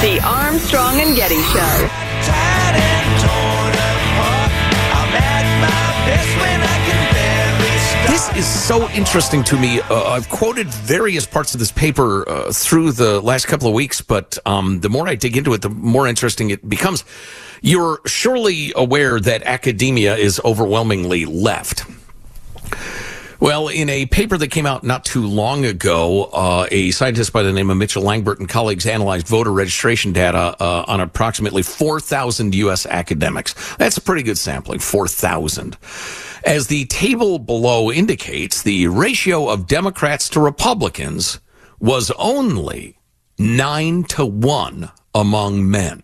The Armstrong and Getty Show. This is so interesting to me. Uh, I've quoted various parts of this paper uh, through the last couple of weeks, but um, the more I dig into it, the more interesting it becomes. You're surely aware that academia is overwhelmingly left. Well, in a paper that came out not too long ago, uh, a scientist by the name of Mitchell Langbert and colleagues analyzed voter registration data uh, on approximately 4,000 U.S. academics. That's a pretty good sampling, 4,000. As the table below indicates, the ratio of Democrats to Republicans was only 9 to 1 among men.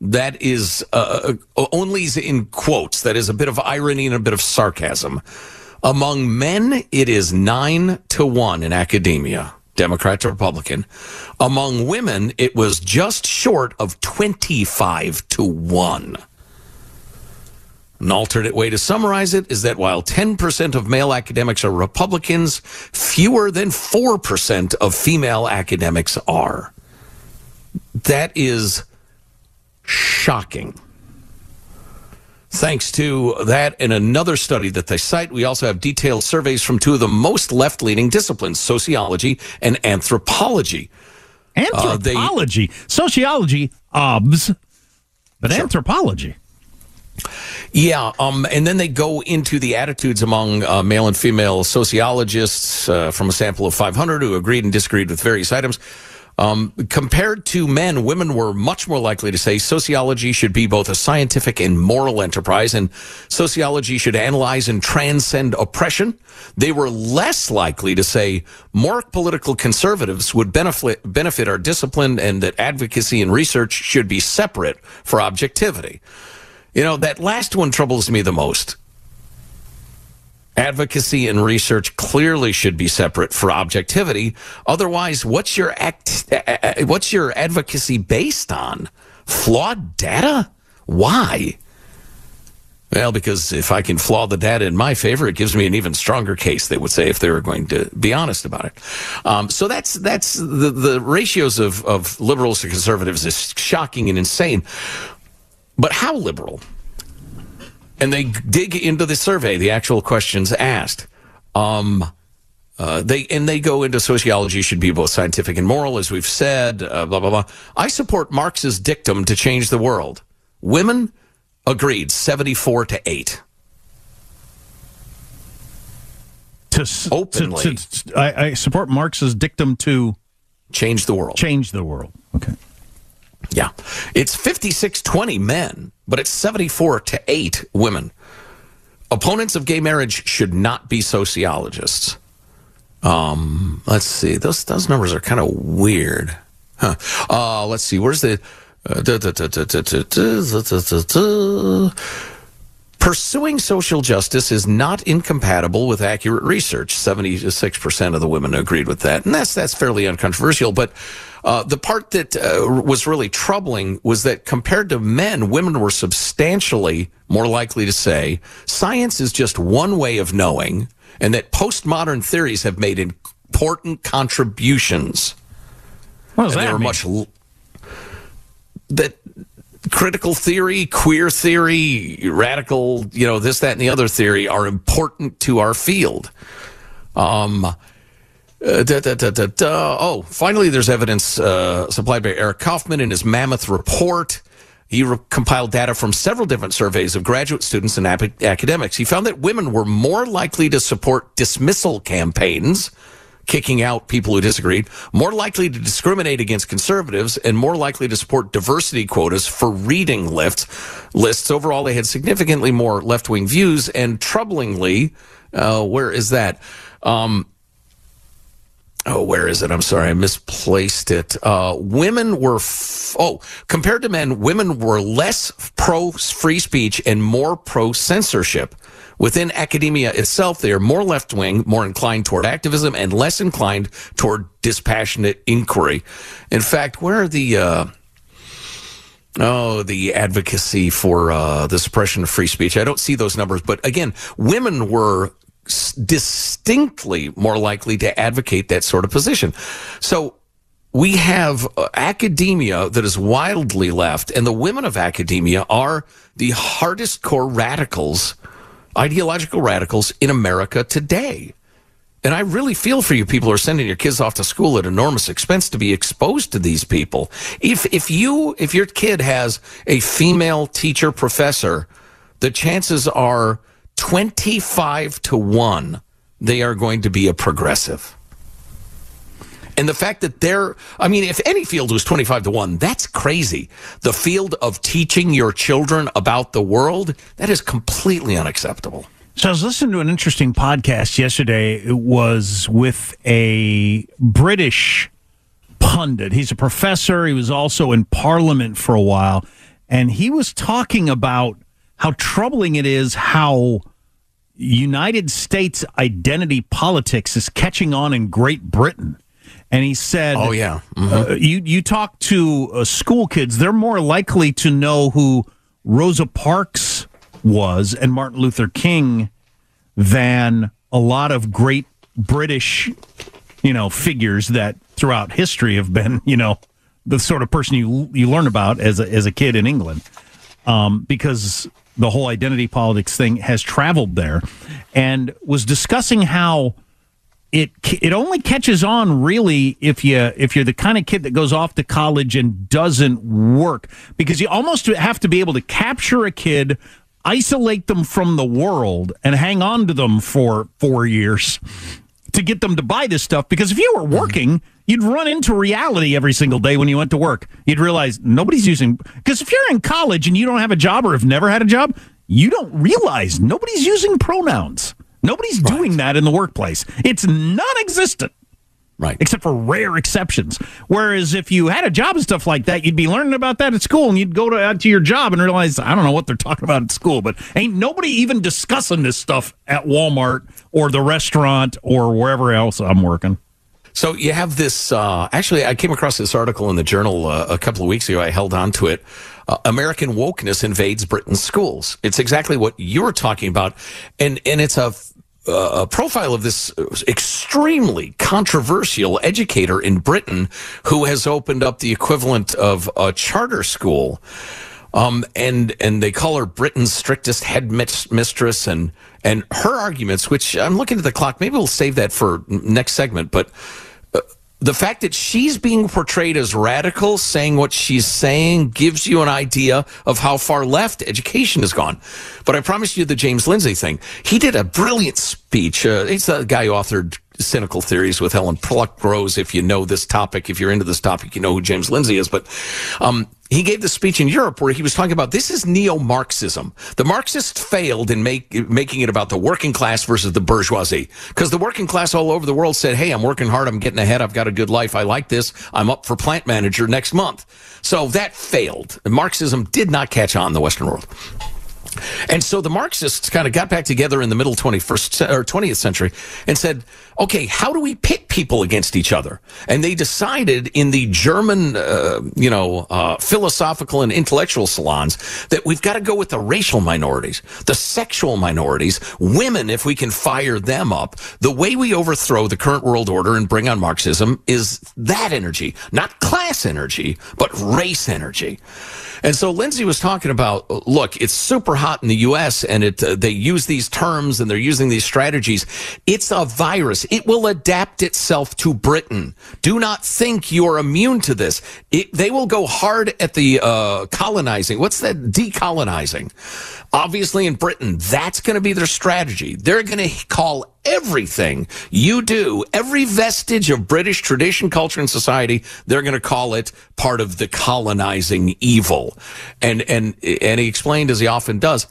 That is uh, only in quotes. That is a bit of irony and a bit of sarcasm. Among men, it is nine to one in academia, Democrat to Republican. Among women, it was just short of 25 to one. An alternate way to summarize it is that while 10% of male academics are Republicans, fewer than 4% of female academics are. That is shocking. Thanks to that and another study that they cite, we also have detailed surveys from two of the most left leaning disciplines, sociology and anthropology. Anthropology? Uh, they, Sociology, obs, but sure. anthropology. Yeah, um, and then they go into the attitudes among uh, male and female sociologists uh, from a sample of 500 who agreed and disagreed with various items. Um, compared to men, women were much more likely to say sociology should be both a scientific and moral enterprise, and sociology should analyze and transcend oppression. They were less likely to say more political conservatives would benefit benefit our discipline, and that advocacy and research should be separate for objectivity. You know that last one troubles me the most advocacy and research clearly should be separate for objectivity. Otherwise, what's your act, uh, what's your advocacy based on? Flawed data? Why? Well, because if I can flaw the data in my favor, it gives me an even stronger case. They would say if they were going to be honest about it. Um, so that's that's the the ratios of of liberals to conservatives is shocking and insane. But how liberal? And they dig into the survey, the actual questions asked. Um, uh, they and they go into sociology should be both scientific and moral, as we've said. Uh, blah blah blah. I support Marx's dictum to change the world. Women agreed, seventy-four to eight. To openly, to, to, I, I support Marx's dictum to change the world. Change the world. Okay. Yeah. It's 56 20 men, but it's 74 to 8 women. Opponents of gay marriage should not be sociologists. Um, let's see. Those those numbers are kind of weird. Huh. Uh, let's see. Where's the Pursuing social justice is not incompatible with accurate research. 76% of the women agreed with that. And that's, that's fairly uncontroversial. But uh, the part that uh, was really troubling was that compared to men, women were substantially more likely to say science is just one way of knowing and that postmodern theories have made important contributions. What does and that mean? Much, that critical theory, queer theory, radical, you know, this, that, and the other theory are important to our field. Um, uh, da, da, da, oh, finally, there's evidence uh, supplied by Eric Kaufmann in his Mammoth report. He re- compiled data from several different surveys of graduate students and ap- academics. He found that women were more likely to support dismissal campaigns kicking out people who disagreed, more likely to discriminate against conservatives, and more likely to support diversity quotas for reading lists. Lists overall, they had significantly more left wing views, and troublingly, uh, where is that? Um, oh, where is it? I'm sorry, I misplaced it. Uh, women were, f- oh, compared to men, women were less pro free speech and more pro censorship. Within academia itself, they are more left wing, more inclined toward activism, and less inclined toward dispassionate inquiry. In fact, where are the, uh, Oh, the advocacy for uh, the suppression of free speech. I don't see those numbers, but again, women were distinctly more likely to advocate that sort of position. So we have uh, academia that is wildly left, and the women of academia are the hardest core radicals ideological radicals in America today. And I really feel for you people who are sending your kids off to school at enormous expense to be exposed to these people. If if you if your kid has a female teacher professor, the chances are 25 to 1 they are going to be a progressive. And the fact that they're, I mean, if any field was 25 to 1, that's crazy. The field of teaching your children about the world, that is completely unacceptable. So I was listening to an interesting podcast yesterday. It was with a British pundit. He's a professor. He was also in parliament for a while. And he was talking about how troubling it is how United States identity politics is catching on in Great Britain. And he said, "Oh yeah, mm-hmm. uh, you you talk to uh, school kids, they're more likely to know who Rosa Parks was and Martin Luther King than a lot of great British, you know, figures that throughout history have been, you know, the sort of person you you learn about as a, as a kid in England, um, because the whole identity politics thing has traveled there, and was discussing how." it it only catches on really if you if you're the kind of kid that goes off to college and doesn't work because you almost have to be able to capture a kid isolate them from the world and hang on to them for 4 years to get them to buy this stuff because if you were working you'd run into reality every single day when you went to work you'd realize nobody's using because if you're in college and you don't have a job or have never had a job you don't realize nobody's using pronouns Nobody's right. doing that in the workplace. It's non-existent. Right. Except for rare exceptions. Whereas if you had a job and stuff like that, you'd be learning about that at school and you'd go to, uh, to your job and realize, I don't know what they're talking about at school, but ain't nobody even discussing this stuff at Walmart or the restaurant or wherever else I'm working. So you have this. Uh, actually, I came across this article in the Journal uh, a couple of weeks ago. I held on to it. Uh, American wokeness invades Britain's schools. It's exactly what you're talking about, and and it's a a profile of this extremely controversial educator in Britain who has opened up the equivalent of a charter school. Um, and and they call her Britain's strictest headmistress, and and her arguments, which I'm looking at the clock. Maybe we'll save that for next segment, but the fact that she's being portrayed as radical, saying what she's saying, gives you an idea of how far left education has gone. But I promise you the James Lindsay thing. He did a brilliant speech. Uh, he's the guy who authored cynical theories with Helen Pluckrose. If you know this topic, if you're into this topic, you know who James Lindsay is. But um, he gave the speech in Europe where he was talking about this is neo-Marxism. The Marxists failed in make, making it about the working class versus the bourgeoisie because the working class all over the world said, "Hey, I'm working hard, I'm getting ahead, I've got a good life, I like this, I'm up for plant manager next month." So that failed. Marxism did not catch on in the Western world. And so the Marxists kind of got back together in the middle 21st or 20th century and said, okay, how do we pit people against each other? And they decided in the German, uh, you know, uh, philosophical and intellectual salons that we've got to go with the racial minorities, the sexual minorities, women, if we can fire them up. The way we overthrow the current world order and bring on Marxism is that energy, not class energy, but race energy. And so Lindsay was talking about, look, it's super hot in the U.S. and it uh, they use these terms and they're using these strategies. It's a virus. It will adapt itself to Britain. Do not think you're immune to this. It, they will go hard at the uh, colonizing. What's that? Decolonizing. Obviously, in Britain, that's going to be their strategy. They're going to call everything you do, every vestige of British tradition, culture, and society, they're going to call it part of the colonizing evil. And, and, and he explained, as he often does,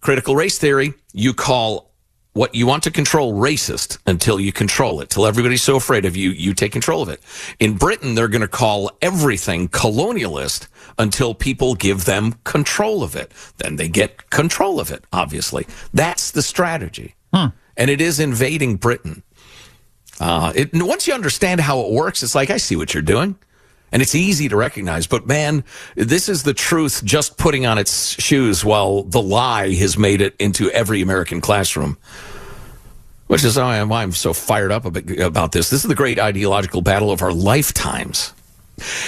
critical race theory, you call what you want to control racist until you control it, till everybody's so afraid of you, you take control of it. In Britain, they're going to call everything colonialist until people give them control of it. Then they get control of it, obviously. That's the strategy. Hmm. And it is invading Britain. Uh, it, once you understand how it works, it's like, I see what you're doing. And it's easy to recognize. But man, this is the truth just putting on its shoes while the lie has made it into every American classroom. Which is why I'm, why I'm so fired up about this. This is the great ideological battle of our lifetimes.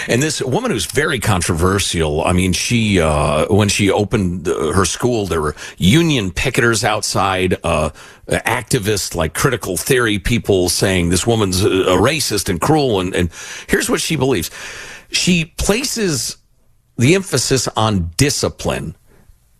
And this woman who's very controversial, I mean, she, uh, when she opened her school, there were union picketers outside, uh, activists like critical theory people saying this woman's a racist and cruel. And, and here's what she believes. She places the emphasis on discipline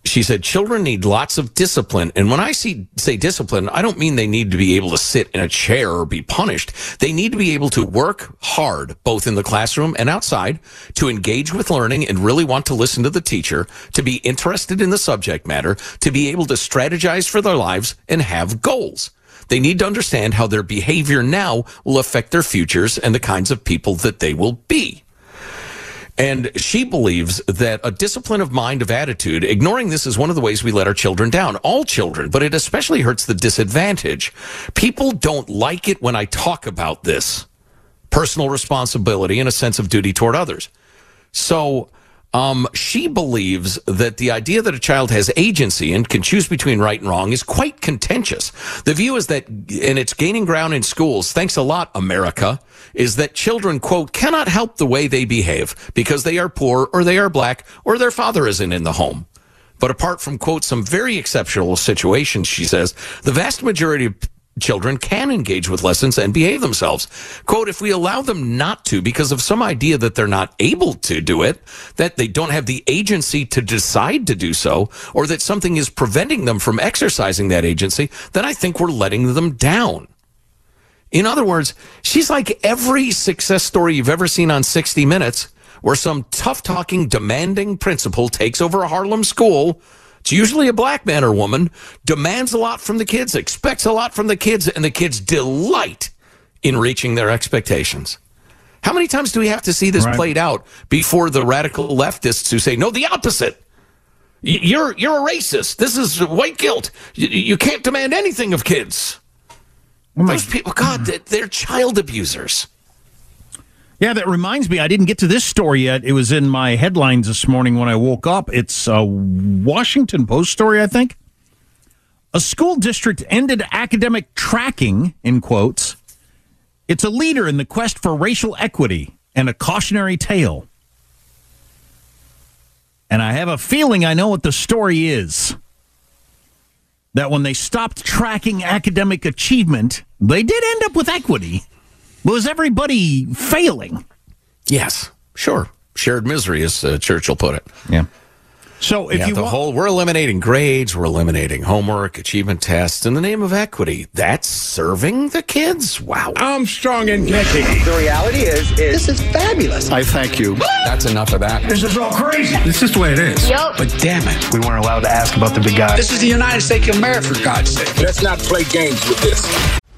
she said children need lots of discipline. And when i see say discipline i don't mean they need to be able to sit in a chair or be punished. They need to be able to work hard both in the classroom and outside to engage with learning and really want to listen to the teacher to be interested in the subject matter to be able to strategize for their lives and have goals. They need to understand how their behavior now will affect their futures and the kinds of people that they will be and she believes that a discipline of mind, of attitude, ignoring this is one of the ways we let our children down. All children, but it especially hurts the disadvantage. People don't like it when I talk about this personal responsibility and a sense of duty toward others. So, um, she believes that the idea that a child has agency and can choose between right and wrong is quite contentious. The view is that, and it's gaining ground in schools, thanks a lot, America, is that children, quote, cannot help the way they behave because they are poor or they are black or their father isn't in the home. But apart from, quote, some very exceptional situations, she says, the vast majority of children can engage with lessons and behave themselves. Quote, if we allow them not to because of some idea that they're not able to do it, that they don't have the agency to decide to do so, or that something is preventing them from exercising that agency, then I think we're letting them down. In other words, she's like every success story you've ever seen on 60 Minutes, where some tough talking, demanding principal takes over a Harlem school it's usually a black man or woman, demands a lot from the kids, expects a lot from the kids, and the kids delight in reaching their expectations. How many times do we have to see this right. played out before the radical leftists who say, no, the opposite? You're, you're a racist. This is white guilt. You, you can't demand anything of kids. Oh Those people, God, mm-hmm. they're child abusers. Yeah, that reminds me, I didn't get to this story yet. It was in my headlines this morning when I woke up. It's a Washington Post story, I think. A school district ended academic tracking, in quotes. It's a leader in the quest for racial equity and a cautionary tale. And I have a feeling I know what the story is. That when they stopped tracking academic achievement, they did end up with equity. Was everybody failing? Yes, sure. Shared misery, as uh, Churchill put it. Yeah. So if yeah, you the wa- whole we're eliminating grades, we're eliminating homework, achievement tests in the name of equity. That's serving the kids. Wow. Armstrong and Getty. The reality is, is this is fabulous. I thank you. That's enough of that. This is all crazy. This is the way it is. Yup. But damn it, we weren't allowed to ask about the big guy. This is the United States of America, for God's sake. Let's not play games with this.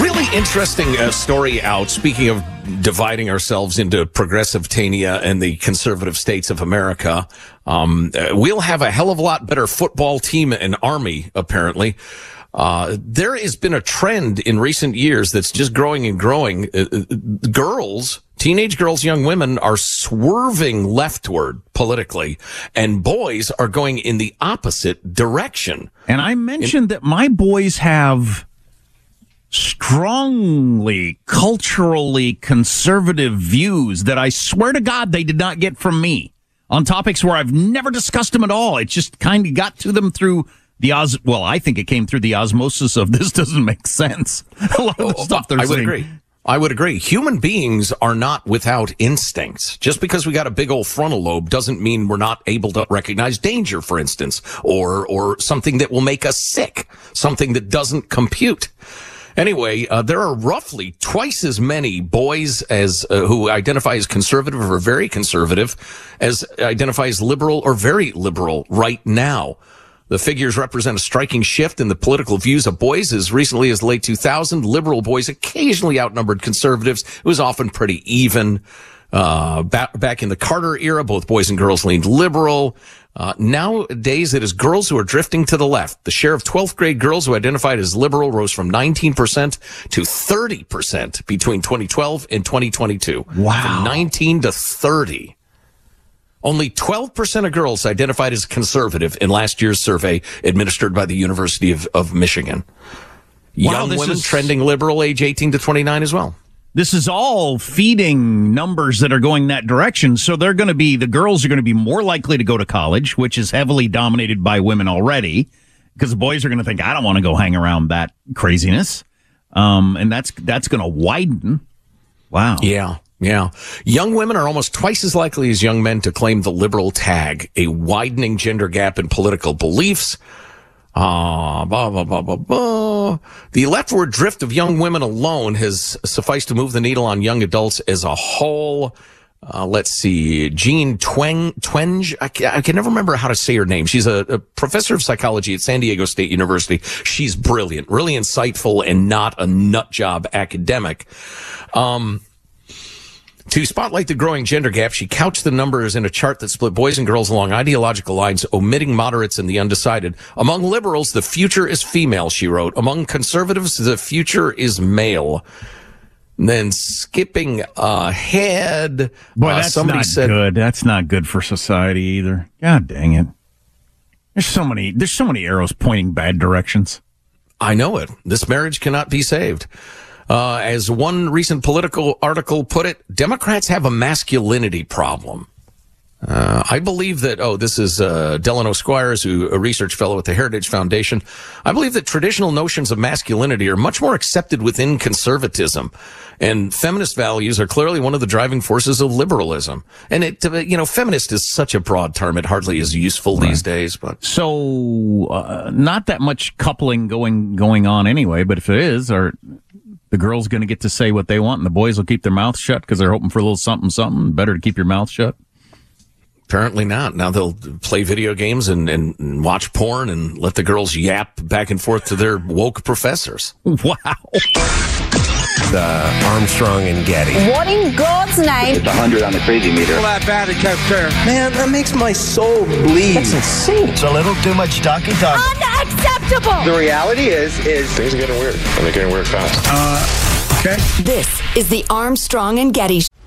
Really interesting uh, story out. Speaking of dividing ourselves into progressive Tania and the conservative states of America, um, uh, we'll have a hell of a lot better football team and army, apparently. Uh, there has been a trend in recent years that's just growing and growing. Uh, uh, girls, teenage girls, young women are swerving leftward politically, and boys are going in the opposite direction. And I mentioned that my boys have strongly culturally conservative views that I swear to God they did not get from me on topics where I've never discussed them at all. It just kind of got to them through the os. Well, I think it came through the osmosis of this doesn't make sense. A lot of the oh, stuff they're I would agree. I would agree. Human beings are not without instincts. Just because we got a big old frontal lobe doesn't mean we're not able to recognize danger, for instance, or, or something that will make us sick, something that doesn't compute. Anyway, uh, there are roughly twice as many boys as uh, who identify as conservative or very conservative as identify as liberal or very liberal right now. The figures represent a striking shift in the political views of boys. As recently as the late 2000, liberal boys occasionally outnumbered conservatives. It was often pretty even. Uh, back, back in the Carter era, both boys and girls leaned liberal. Uh, nowadays, it is girls who are drifting to the left. The share of 12th grade girls who identified as liberal rose from 19% to 30% between 2012 and 2022. Wow. From 19 to 30. Only 12% of girls identified as conservative in last year's survey administered by the University of, of Michigan. Wow, Young women is- trending liberal age 18 to 29 as well. This is all feeding numbers that are going that direction. So they're going to be, the girls are going to be more likely to go to college, which is heavily dominated by women already, because the boys are going to think, I don't want to go hang around that craziness. Um, and that's, that's going to widen. Wow. Yeah. Yeah. Young women are almost twice as likely as young men to claim the liberal tag, a widening gender gap in political beliefs. Ah, blah, blah, blah, blah, blah. The leftward drift of young women alone has sufficed to move the needle on young adults as a whole. Uh, let's see, Jean Tweng, Twenge. I can, I can, never remember how to say her name. She's a, a, professor of psychology at San Diego State University. She's brilliant, really insightful, and not a nut job academic. Um, to spotlight the growing gender gap, she couched the numbers in a chart that split boys and girls along ideological lines, omitting moderates and the undecided. Among liberals, the future is female, she wrote. Among conservatives, the future is male. And then skipping ahead, boy, uh, that's somebody not said, good. That's not good for society either. God dang it! There's so many. There's so many arrows pointing bad directions. I know it. This marriage cannot be saved. Uh, as one recent political article put it, Democrats have a masculinity problem. Uh, I believe that, oh, this is uh, Delano Squires, who a research fellow at the Heritage Foundation. I believe that traditional notions of masculinity are much more accepted within conservatism. And feminist values are clearly one of the driving forces of liberalism. And it, uh, you know, feminist is such a broad term. It hardly is useful right. these days, but. So, uh, not that much coupling going, going on anyway, but if it is, are, the girl's going to get to say what they want, and the boys will keep their mouths shut because they're hoping for a little something, something. Better to keep your mouth shut. Apparently not. Now they'll play video games and, and watch porn and let the girls yap back and forth to their woke professors. Wow. The Armstrong and Getty. What in God's name? It's 100 on the crazy meter. Well, that bad it kept fair. Man, that makes my soul bleed. That's insane. It's a little too much talking talk. Unacceptable. The reality is, is things are getting weird, and they're getting weird fast. Uh, okay. This is the Armstrong and Getty.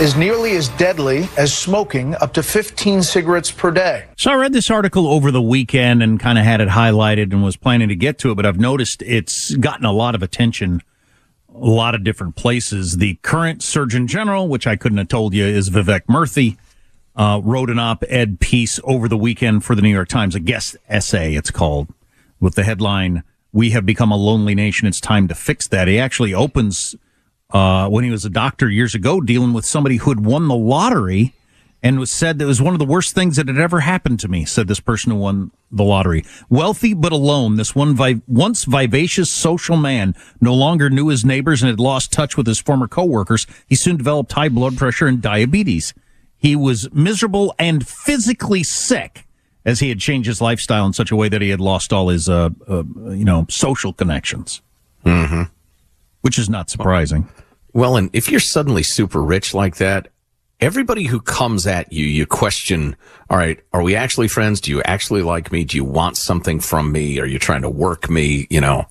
is nearly as deadly as smoking up to 15 cigarettes per day. So I read this article over the weekend and kind of had it highlighted and was planning to get to it, but I've noticed it's gotten a lot of attention, a lot of different places. The current Surgeon General, which I couldn't have told you is Vivek Murthy, uh, wrote an op-ed piece over the weekend for the New York Times, a guest essay, it's called, with the headline, We Have Become a Lonely Nation. It's time to fix that. He actually opens uh, when he was a doctor years ago, dealing with somebody who had won the lottery and was said that it was one of the worst things that had ever happened to me, said this person who won the lottery. Wealthy but alone, this one vi- once vivacious social man no longer knew his neighbors and had lost touch with his former coworkers. He soon developed high blood pressure and diabetes. He was miserable and physically sick as he had changed his lifestyle in such a way that he had lost all his, uh, uh you know, social connections. Mm-hmm. Which is not surprising. Well, and if you're suddenly super rich like that, everybody who comes at you, you question, all right, are we actually friends? Do you actually like me? Do you want something from me? Are you trying to work me? You know,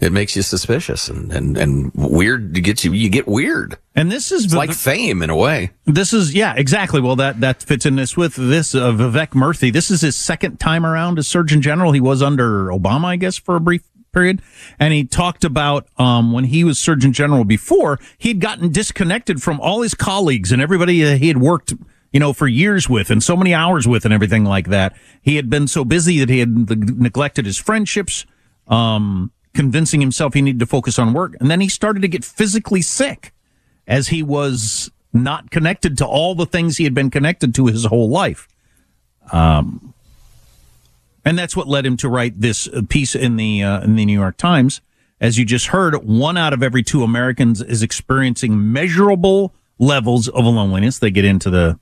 it makes you suspicious and, and, and weird to get you, you get weird. And this is like fame in a way. This is, yeah, exactly. Well, that, that fits in this with this, uh, Vivek Murthy. This is his second time around as Surgeon General. He was under Obama, I guess, for a brief period. And he talked about um, when he was Surgeon General before, he'd gotten disconnected from all his colleagues and everybody that he had worked, you know, for years with and so many hours with and everything like that. He had been so busy that he had neglected his friendships, um, convincing himself he needed to focus on work. And then he started to get physically sick as he was not connected to all the things he had been connected to his whole life. Um, and that's what led him to write this uh, piece in the uh, in the New York Times. As you just heard, one out of every two Americans is experiencing measurable levels of loneliness. They get into the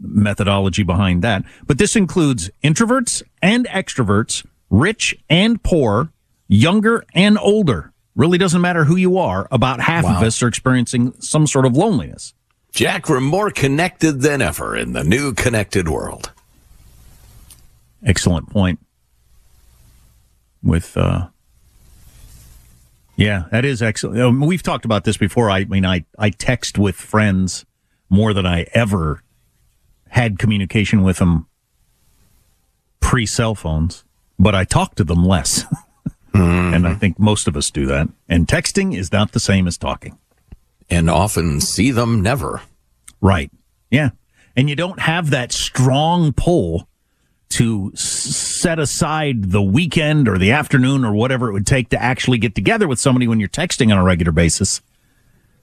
methodology behind that, but this includes introverts and extroverts, rich and poor, younger and older. Really doesn't matter who you are. About half wow. of us are experiencing some sort of loneliness. Jack, we're more connected than ever in the new connected world. Excellent point. With, uh, yeah, that is excellent. We've talked about this before. I mean, I, I text with friends more than I ever had communication with them pre cell phones, but I talk to them less. mm-hmm. And I think most of us do that. And texting is not the same as talking. And often see them never. Right. Yeah. And you don't have that strong pull to set aside the weekend or the afternoon or whatever it would take to actually get together with somebody when you're texting on a regular basis.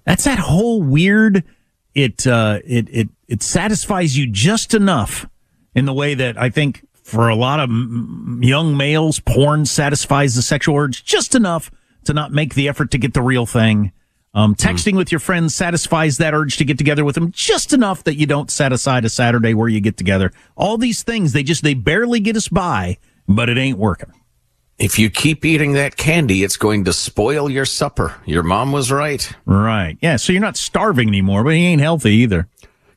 That's that whole weird. It uh, it it it satisfies you just enough in the way that I think for a lot of young males, porn satisfies the sexual urge just enough to not make the effort to get the real thing. Um, texting mm. with your friends satisfies that urge to get together with them just enough that you don't set aside a Saturday where you get together. All these things, they just, they barely get us by, but it ain't working. If you keep eating that candy, it's going to spoil your supper. Your mom was right. Right. Yeah. So you're not starving anymore, but he ain't healthy either.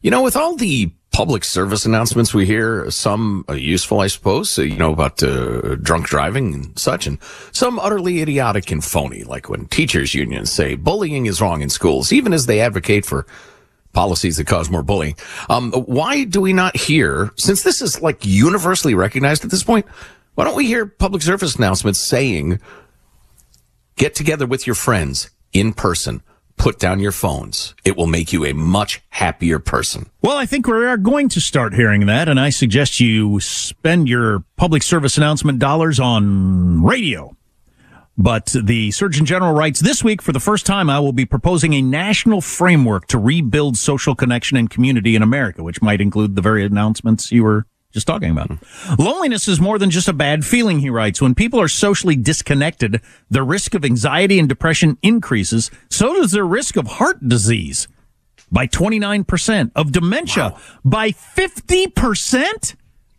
You know, with all the public service announcements we hear, some useful, I suppose, you know, about uh, drunk driving and such, and some utterly idiotic and phony, like when teachers unions say bullying is wrong in schools, even as they advocate for policies that cause more bullying. Um, why do we not hear, since this is like universally recognized at this point, why don't we hear public service announcements saying, get together with your friends in person put down your phones. It will make you a much happier person. Well, I think we are going to start hearing that, and I suggest you spend your public service announcement dollars on radio. But the Surgeon General writes this week, for the first time, I will be proposing a national framework to rebuild social connection and community in America, which might include the very announcements you were just talking about. Loneliness is more than just a bad feeling, he writes. When people are socially disconnected, the risk of anxiety and depression increases. So does their risk of heart disease by 29%, of dementia wow. by 50%.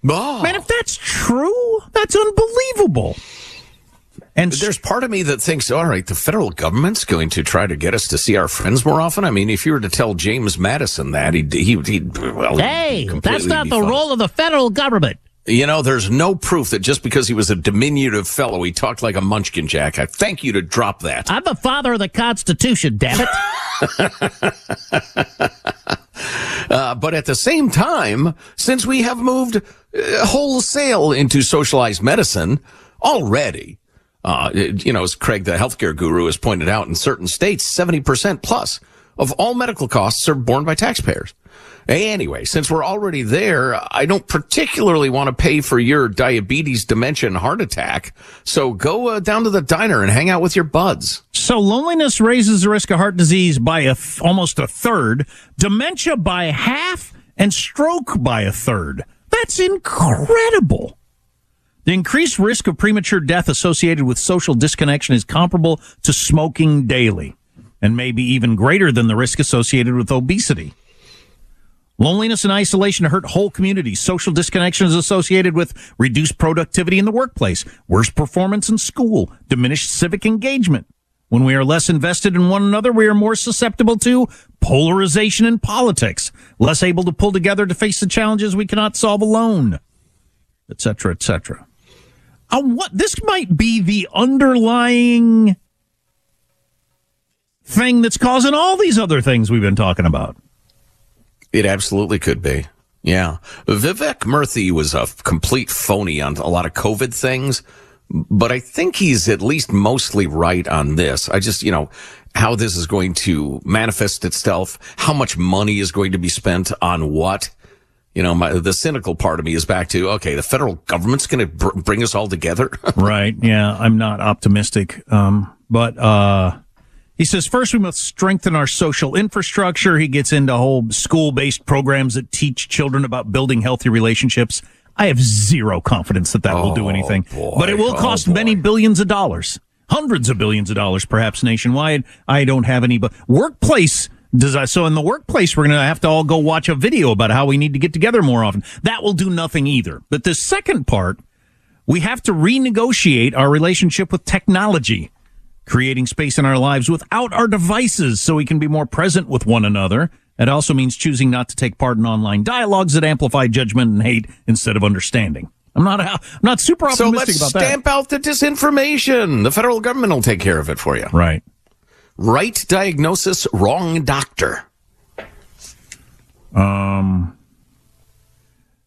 Oh. Ah. Man, if that's true, that's unbelievable. And there's part of me that thinks, all right, the federal government's going to try to get us to see our friends more often. I mean, if you were to tell James Madison that, he'd, he, he well, hey, that's not the fun. role of the federal government. You know, there's no proof that just because he was a diminutive fellow, he talked like a munchkin jack. I thank you to drop that. I'm the father of the Constitution, damn it. Uh, but at the same time, since we have moved uh, wholesale into socialized medicine already, uh, you know, as Craig, the healthcare guru, has pointed out, in certain states, 70% plus of all medical costs are borne by taxpayers. Anyway, since we're already there, I don't particularly want to pay for your diabetes, dementia, and heart attack. So go uh, down to the diner and hang out with your buds. So loneliness raises the risk of heart disease by a th- almost a third, dementia by half, and stroke by a third. That's incredible. The increased risk of premature death associated with social disconnection is comparable to smoking daily, and maybe even greater than the risk associated with obesity. Loneliness and isolation hurt whole communities. Social disconnection is associated with reduced productivity in the workplace, worse performance in school, diminished civic engagement. When we are less invested in one another, we are more susceptible to polarization in politics, less able to pull together to face the challenges we cannot solve alone, etc., etc. Uh, what this might be the underlying thing that's causing all these other things we've been talking about. It absolutely could be. Yeah. Vivek Murthy was a complete phony on a lot of COVID things, but I think he's at least mostly right on this. I just, you know, how this is going to manifest itself, how much money is going to be spent on what. You know, my, the cynical part of me is back to, okay, the federal government's going to br- bring us all together. right. Yeah. I'm not optimistic. Um, but, uh, he says, first, we must strengthen our social infrastructure. He gets into whole school based programs that teach children about building healthy relationships. I have zero confidence that that will do anything, boy. but it will Oh, cost boy. many billions of dollars, hundreds of billions of dollars, perhaps nationwide. I don't have any, but workplace does I, so in the workplace, we're going to have to all go watch a video about how we need to get together more often. That will do nothing either. But the second part, we have to renegotiate our relationship with technology creating space in our lives without our devices so we can be more present with one another. It also means choosing not to take part in online dialogues that amplify judgment and hate instead of understanding. I'm not I'm not super so let's about stamp out the disinformation. The federal government will take care of it for you. Right. Right diagnosis, wrong doctor. Um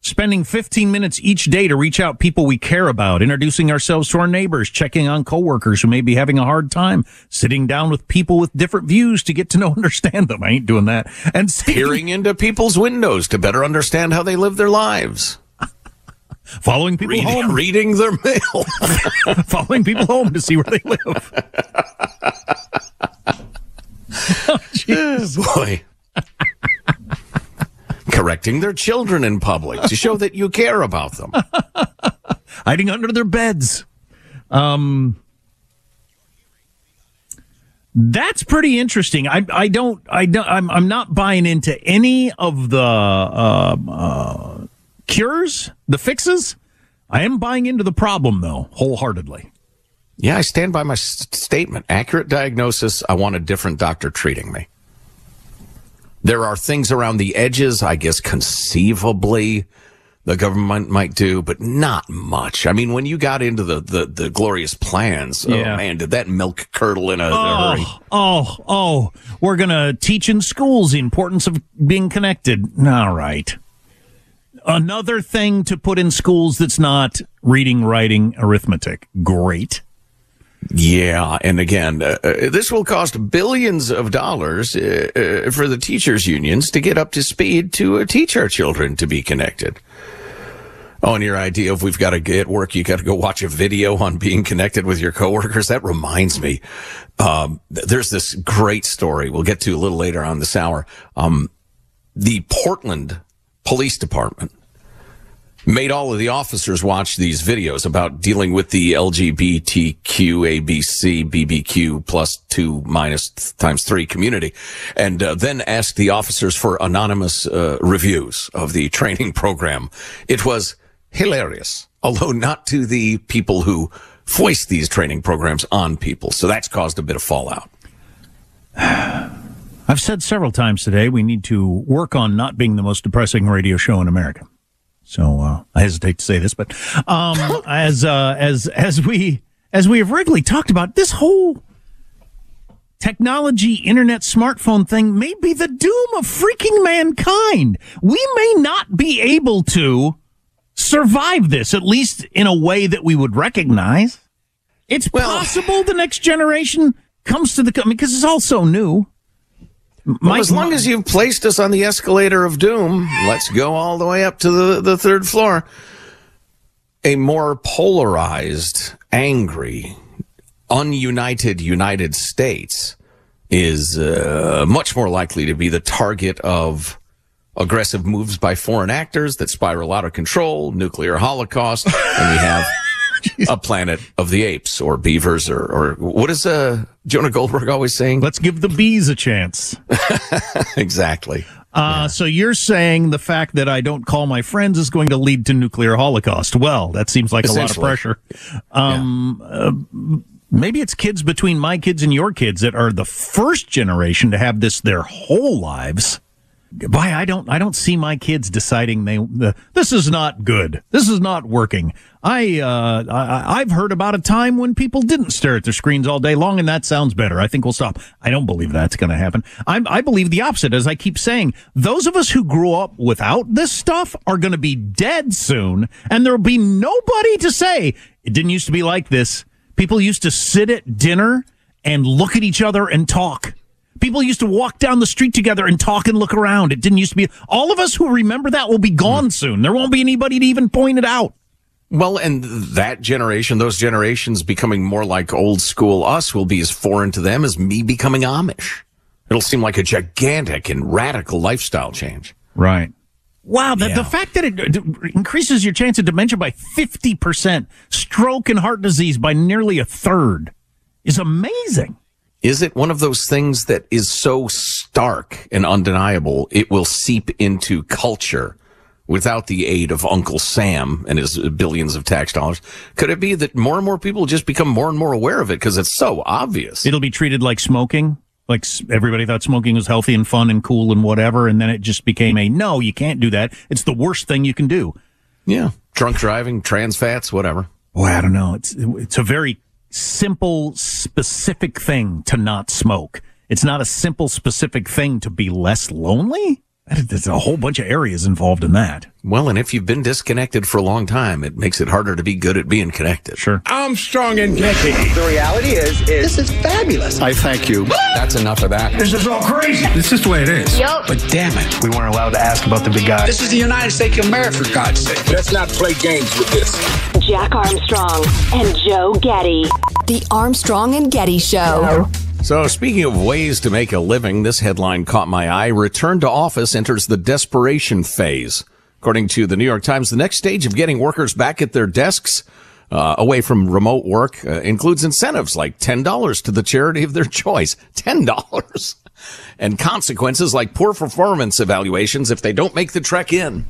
spending 15 minutes each day to reach out people we care about, introducing ourselves to our neighbors, checking on coworkers who may be having a hard time, sitting down with people with different views to get to know understand them. I ain't doing that. And Peering into people's windows to better understand how they live their lives. Following people Reading, home. reading their mail. following people home to see where they live. Boy. Correcting their children in public to show that you care about them. Hiding under their beds. Um, that's pretty interesting. I I don't I don't I'm I'm not buying into any of the um, uh, cures, the fixes. I am buying into the problem though, wholeheartedly. Yeah, I stand by my s- statement. Accurate diagnosis. I want a different doctor treating me. There are things around the edges, I guess, conceivably the government might do, but not much. I mean, when you got into the, the, the glorious plans, oh, Yeah. oh man, did that milk curdle in a, a hurry. Oh, oh, oh, we're going to teach in schools the importance of being connected. All right. Another thing to put in schools that's not reading, writing, arithmetic. Great. Yeah, and again, uh, uh, this will cost billions of dollars uh, uh, for the teachers' unions to get up to speed to uh, teach our children to be connected. Oh, and your idea of we've got to get work, you got to go watch a video on being connected with your coworkers. That reminds me, um, there's this great story we'll get to a little later on this hour. Um, the Portland Police Department made all of the officers watch these videos about dealing with the LGBTQ, ABC, BBQ plus two minus times three community, and uh, then asked the officers for anonymous uh, reviews of the training program. It was hilarious, although not to the people who foist these training programs on people. So that's caused a bit of fallout. I've said several times today we need to work on not being the most depressing radio show in America. So uh, I hesitate to say this, but um, as uh, as as we as we have regularly talked about, this whole technology, internet, smartphone thing may be the doom of freaking mankind. We may not be able to survive this, at least in a way that we would recognize. It's possible the next generation comes to the I mean, because it's all so new. Well, as long as you've placed us on the escalator of doom, let's go all the way up to the, the third floor. A more polarized, angry, ununited United States is uh, much more likely to be the target of aggressive moves by foreign actors that spiral out of control, nuclear holocaust, and we have a planet of the apes or beavers or, or what is uh, Jonah Goldberg always saying? Let's give the bees a chance. exactly. Uh, So you're saying the fact that I don't call my friends is going to lead to nuclear holocaust? Well, that seems like a lot of pressure. Um, uh, maybe it's kids between my kids and your kids that are the first generation to have this their whole lives. Why I don't I don't see my kids deciding they the, this is not good. This is not working. I uh I, I've heard about a time when people didn't stare at their screens all day long, and that sounds better. I think we'll stop. I don't believe that's going to happen. I I believe the opposite. As I keep saying, those of us who grew up without this stuff are going to be dead soon, and there will be nobody to say it didn't used to be like this. People used to sit at dinner and look at each other and talk. People used to walk down the street together and talk and look around. It didn't used to be. All of us who remember that will be gone mm. soon. There won't be anybody to even point it out. Well, and that generation, those generations becoming more like old school us will be as foreign to them as me becoming Amish. It'll seem like a gigantic and radical lifestyle change. Right. Wow, the, the fact that it d- increases your chance of dementia by 50%, stroke and heart disease by nearly a third is amazing. Is it one of those things that is so stark and undeniable, it will seep into culture without the aid of Uncle Sam and his billions of tax dollars? Could it be that more and more people just become more and more aware of it because it's so obvious? It'll be treated like smoking. Like everybody thought smoking was healthy and fun and cool and whatever. And then it just became a no, you can't do that. It's the worst thing you can do. Yeah. Drunk driving, trans fats, whatever. Boy, I don't know. It's it's a very simple, specific thing to not smoke. It's not a simple, specific thing to be less lonely. There's a whole bunch of areas involved in that. Well, and if you've been disconnected for a long time, it makes it harder to be good at being connected. Sure. Armstrong and Getty. The reality is, is this is fabulous. I thank you. That's enough of that. This is all crazy. This is the way it is. Yup. But damn it, we weren't allowed to ask about the big guy. This is the United States of America, for God's sake. Let's not play games with this. Jack Armstrong and Joe Getty. The Armstrong and Getty Show. So, speaking of ways to make a living, this headline caught my eye. Return to office enters the desperation phase. According to the New York Times, the next stage of getting workers back at their desks, uh, away from remote work, uh, includes incentives like $10 to the charity of their choice. $10. And consequences like poor performance evaluations if they don't make the trek in.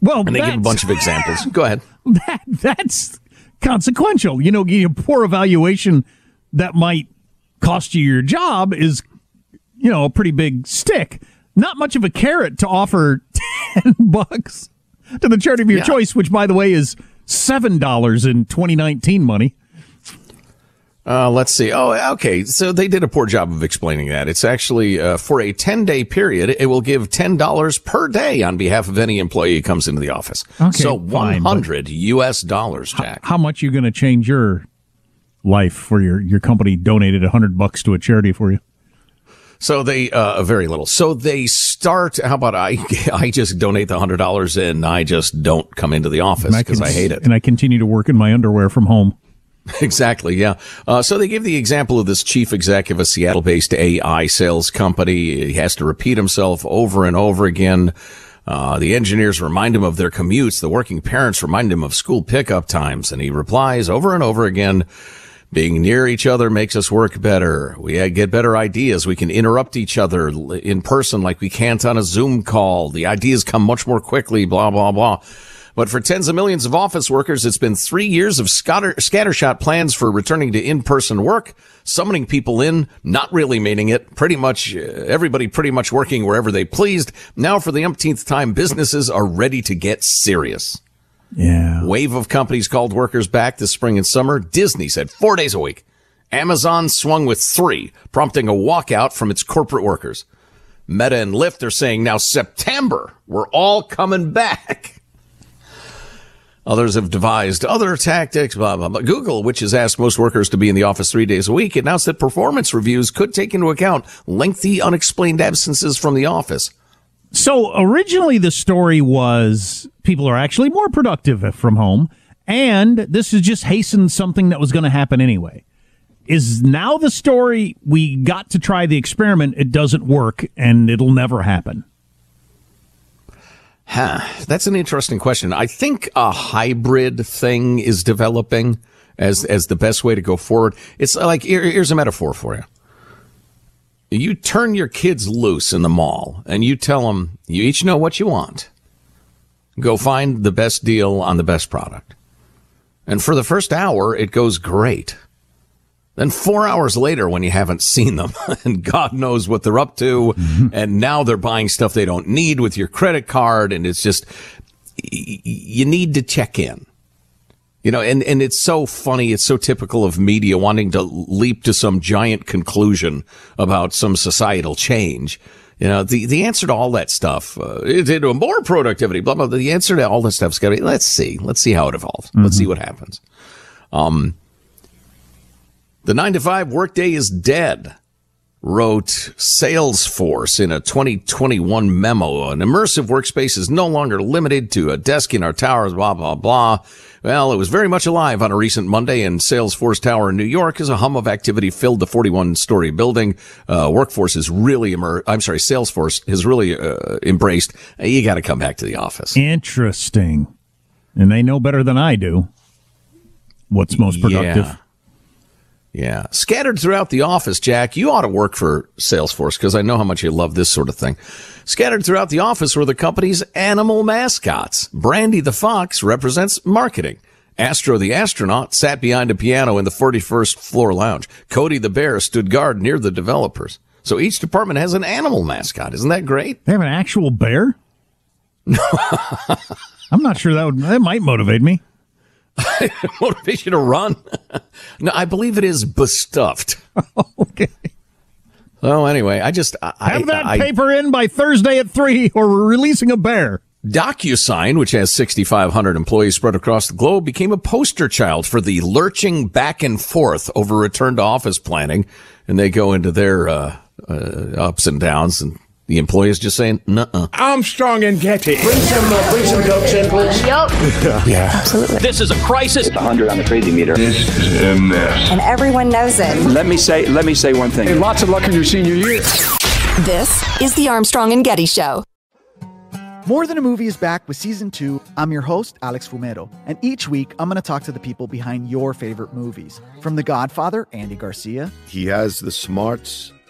Well, And they give a bunch of examples. Go ahead. that that's consequential. You know, getting a poor evaluation that might cost you your job is, you know, a pretty big stick. Not much of a carrot to offer ten bucks to the charity of your Yeah. choice, which, by the way, is seven dollars in 2019 money. Uh, let's see. Oh, okay. So they did a poor job of explaining that. It's actually uh, for a 10 day period, it will give $10 per day on behalf of any employee who comes into the office. Okay, so fine, but- 100 US dollars, Jack. How much you going to change your life for your your company donated a hundred bucks to a charity for you? So they, uh, very little. So they start, how about I, I just donate the $100 and I just don't come into the office because can- I hate it. and I continue to work in my underwear from home. Exactly. Yeah. Uh, so they give the example of this chief executive of a Seattle based AI sales company. He has to repeat himself over and over again. Uh, the engineers remind him of their commutes. The working parents remind him of school pickup times. And he replies over and over again, being near each other makes us work better. We uh, get better ideas. We can interrupt each other in person like we can't on a Zoom call. The ideas come much more quickly, blah, blah, blah. But for tens of millions of office workers, it's been three years of scatter, scattershot plans for returning to in-person work, summoning people in, not really meaning it, pretty much uh, everybody pretty much working wherever they pleased. Now for the umpteenth time, businesses are ready to get serious. Yeah. Wave of companies called workers back this spring and summer. Disney said four days a week. Amazon swung with three, prompting a walkout from its corporate workers. Meta and Lyft are saying now September, we're all coming back. Others have devised other tactics, blah, blah, blah. Google, which has asked most workers to be in the office three days a week, announced that performance reviews could take into account lengthy unexplained absences from the office. So originally the story was people are actually more productive from home, and this has just hastened something that was going to happen anyway. Is now the story we got to try the experiment, it doesn't work, and it'll never happen? Huh. That's an interesting question. I think a hybrid thing is developing as mm-hmm. as the best way to go forward. It's like here, here's a metaphor for you. You turn your kids loose in the mall and you tell them you each know what you want. Go find the best deal on the best product. And for the first hour, it goes great. Then four hours later, when you haven't seen them and God knows what they're up to, and now they're buying stuff they don't need with your credit card. And it's just, you need to check in. You know, and, and it's so funny. It's so typical of media wanting to leap to some giant conclusion about some societal change. You know, the, the answer to all that stuff, uh, into more productivity, blah, blah, blah. The answer to all this stuff's got to be, let's see. Let's see how it evolves. Mm-hmm. Let's see what happens. Um, the nine to five workday is dead, wrote Salesforce in a 2021 memo. An immersive workspace is no longer limited to a desk in our towers, blah, blah, blah. Well, it was very much alive on a recent Monday in Salesforce Tower in New York as a hum of activity filled the 41 story building. Uh, workforce is really immer- I'm sorry, Salesforce has really uh, embraced. Uh, you got to come back to the office. Interesting. And they know better than I do what's most productive. Yeah. Yeah. Scattered throughout the office, Jack, you ought to work for Salesforce because I know how much you love this sort of thing. Scattered throughout the office were the company's animal mascots. Brandy the fox represents marketing. Astro the astronaut sat behind a piano in the 41st floor lounge. Codey the bear stood guard near the developers. So each department has an animal mascot. Isn't that great? They have an actual bear? I'm not sure that would, that might motivate me. motivation to run. no, I believe it is bestuffed. okay. Well, anyway, I just I, have that I, paper in by Thursday at three, or we're releasing a bear. DocuSign, which has 6,500 employees spread across the globe, became a poster child for the lurching back and forth over return to office planning, and they go into their uh, uh, ups and downs and the employee is just saying, "Nuh-uh." Armstrong and Getty. Bring some, uh, bring some cokes in, please. Yep. yeah, absolutely. This is a crisis. It's 100 on the crazy meter. This is a mess. And everyone knows it. Let me say, let me say one thing. Hey, lots of luck in your senior year. This is the Armstrong and Getty Show. More Than a Movie is back with season two. I'm your host, Alex Fumero, and each week I'm going to talk to the people behind your favorite movies. From The Godfather, Andy Garcia. He has the smarts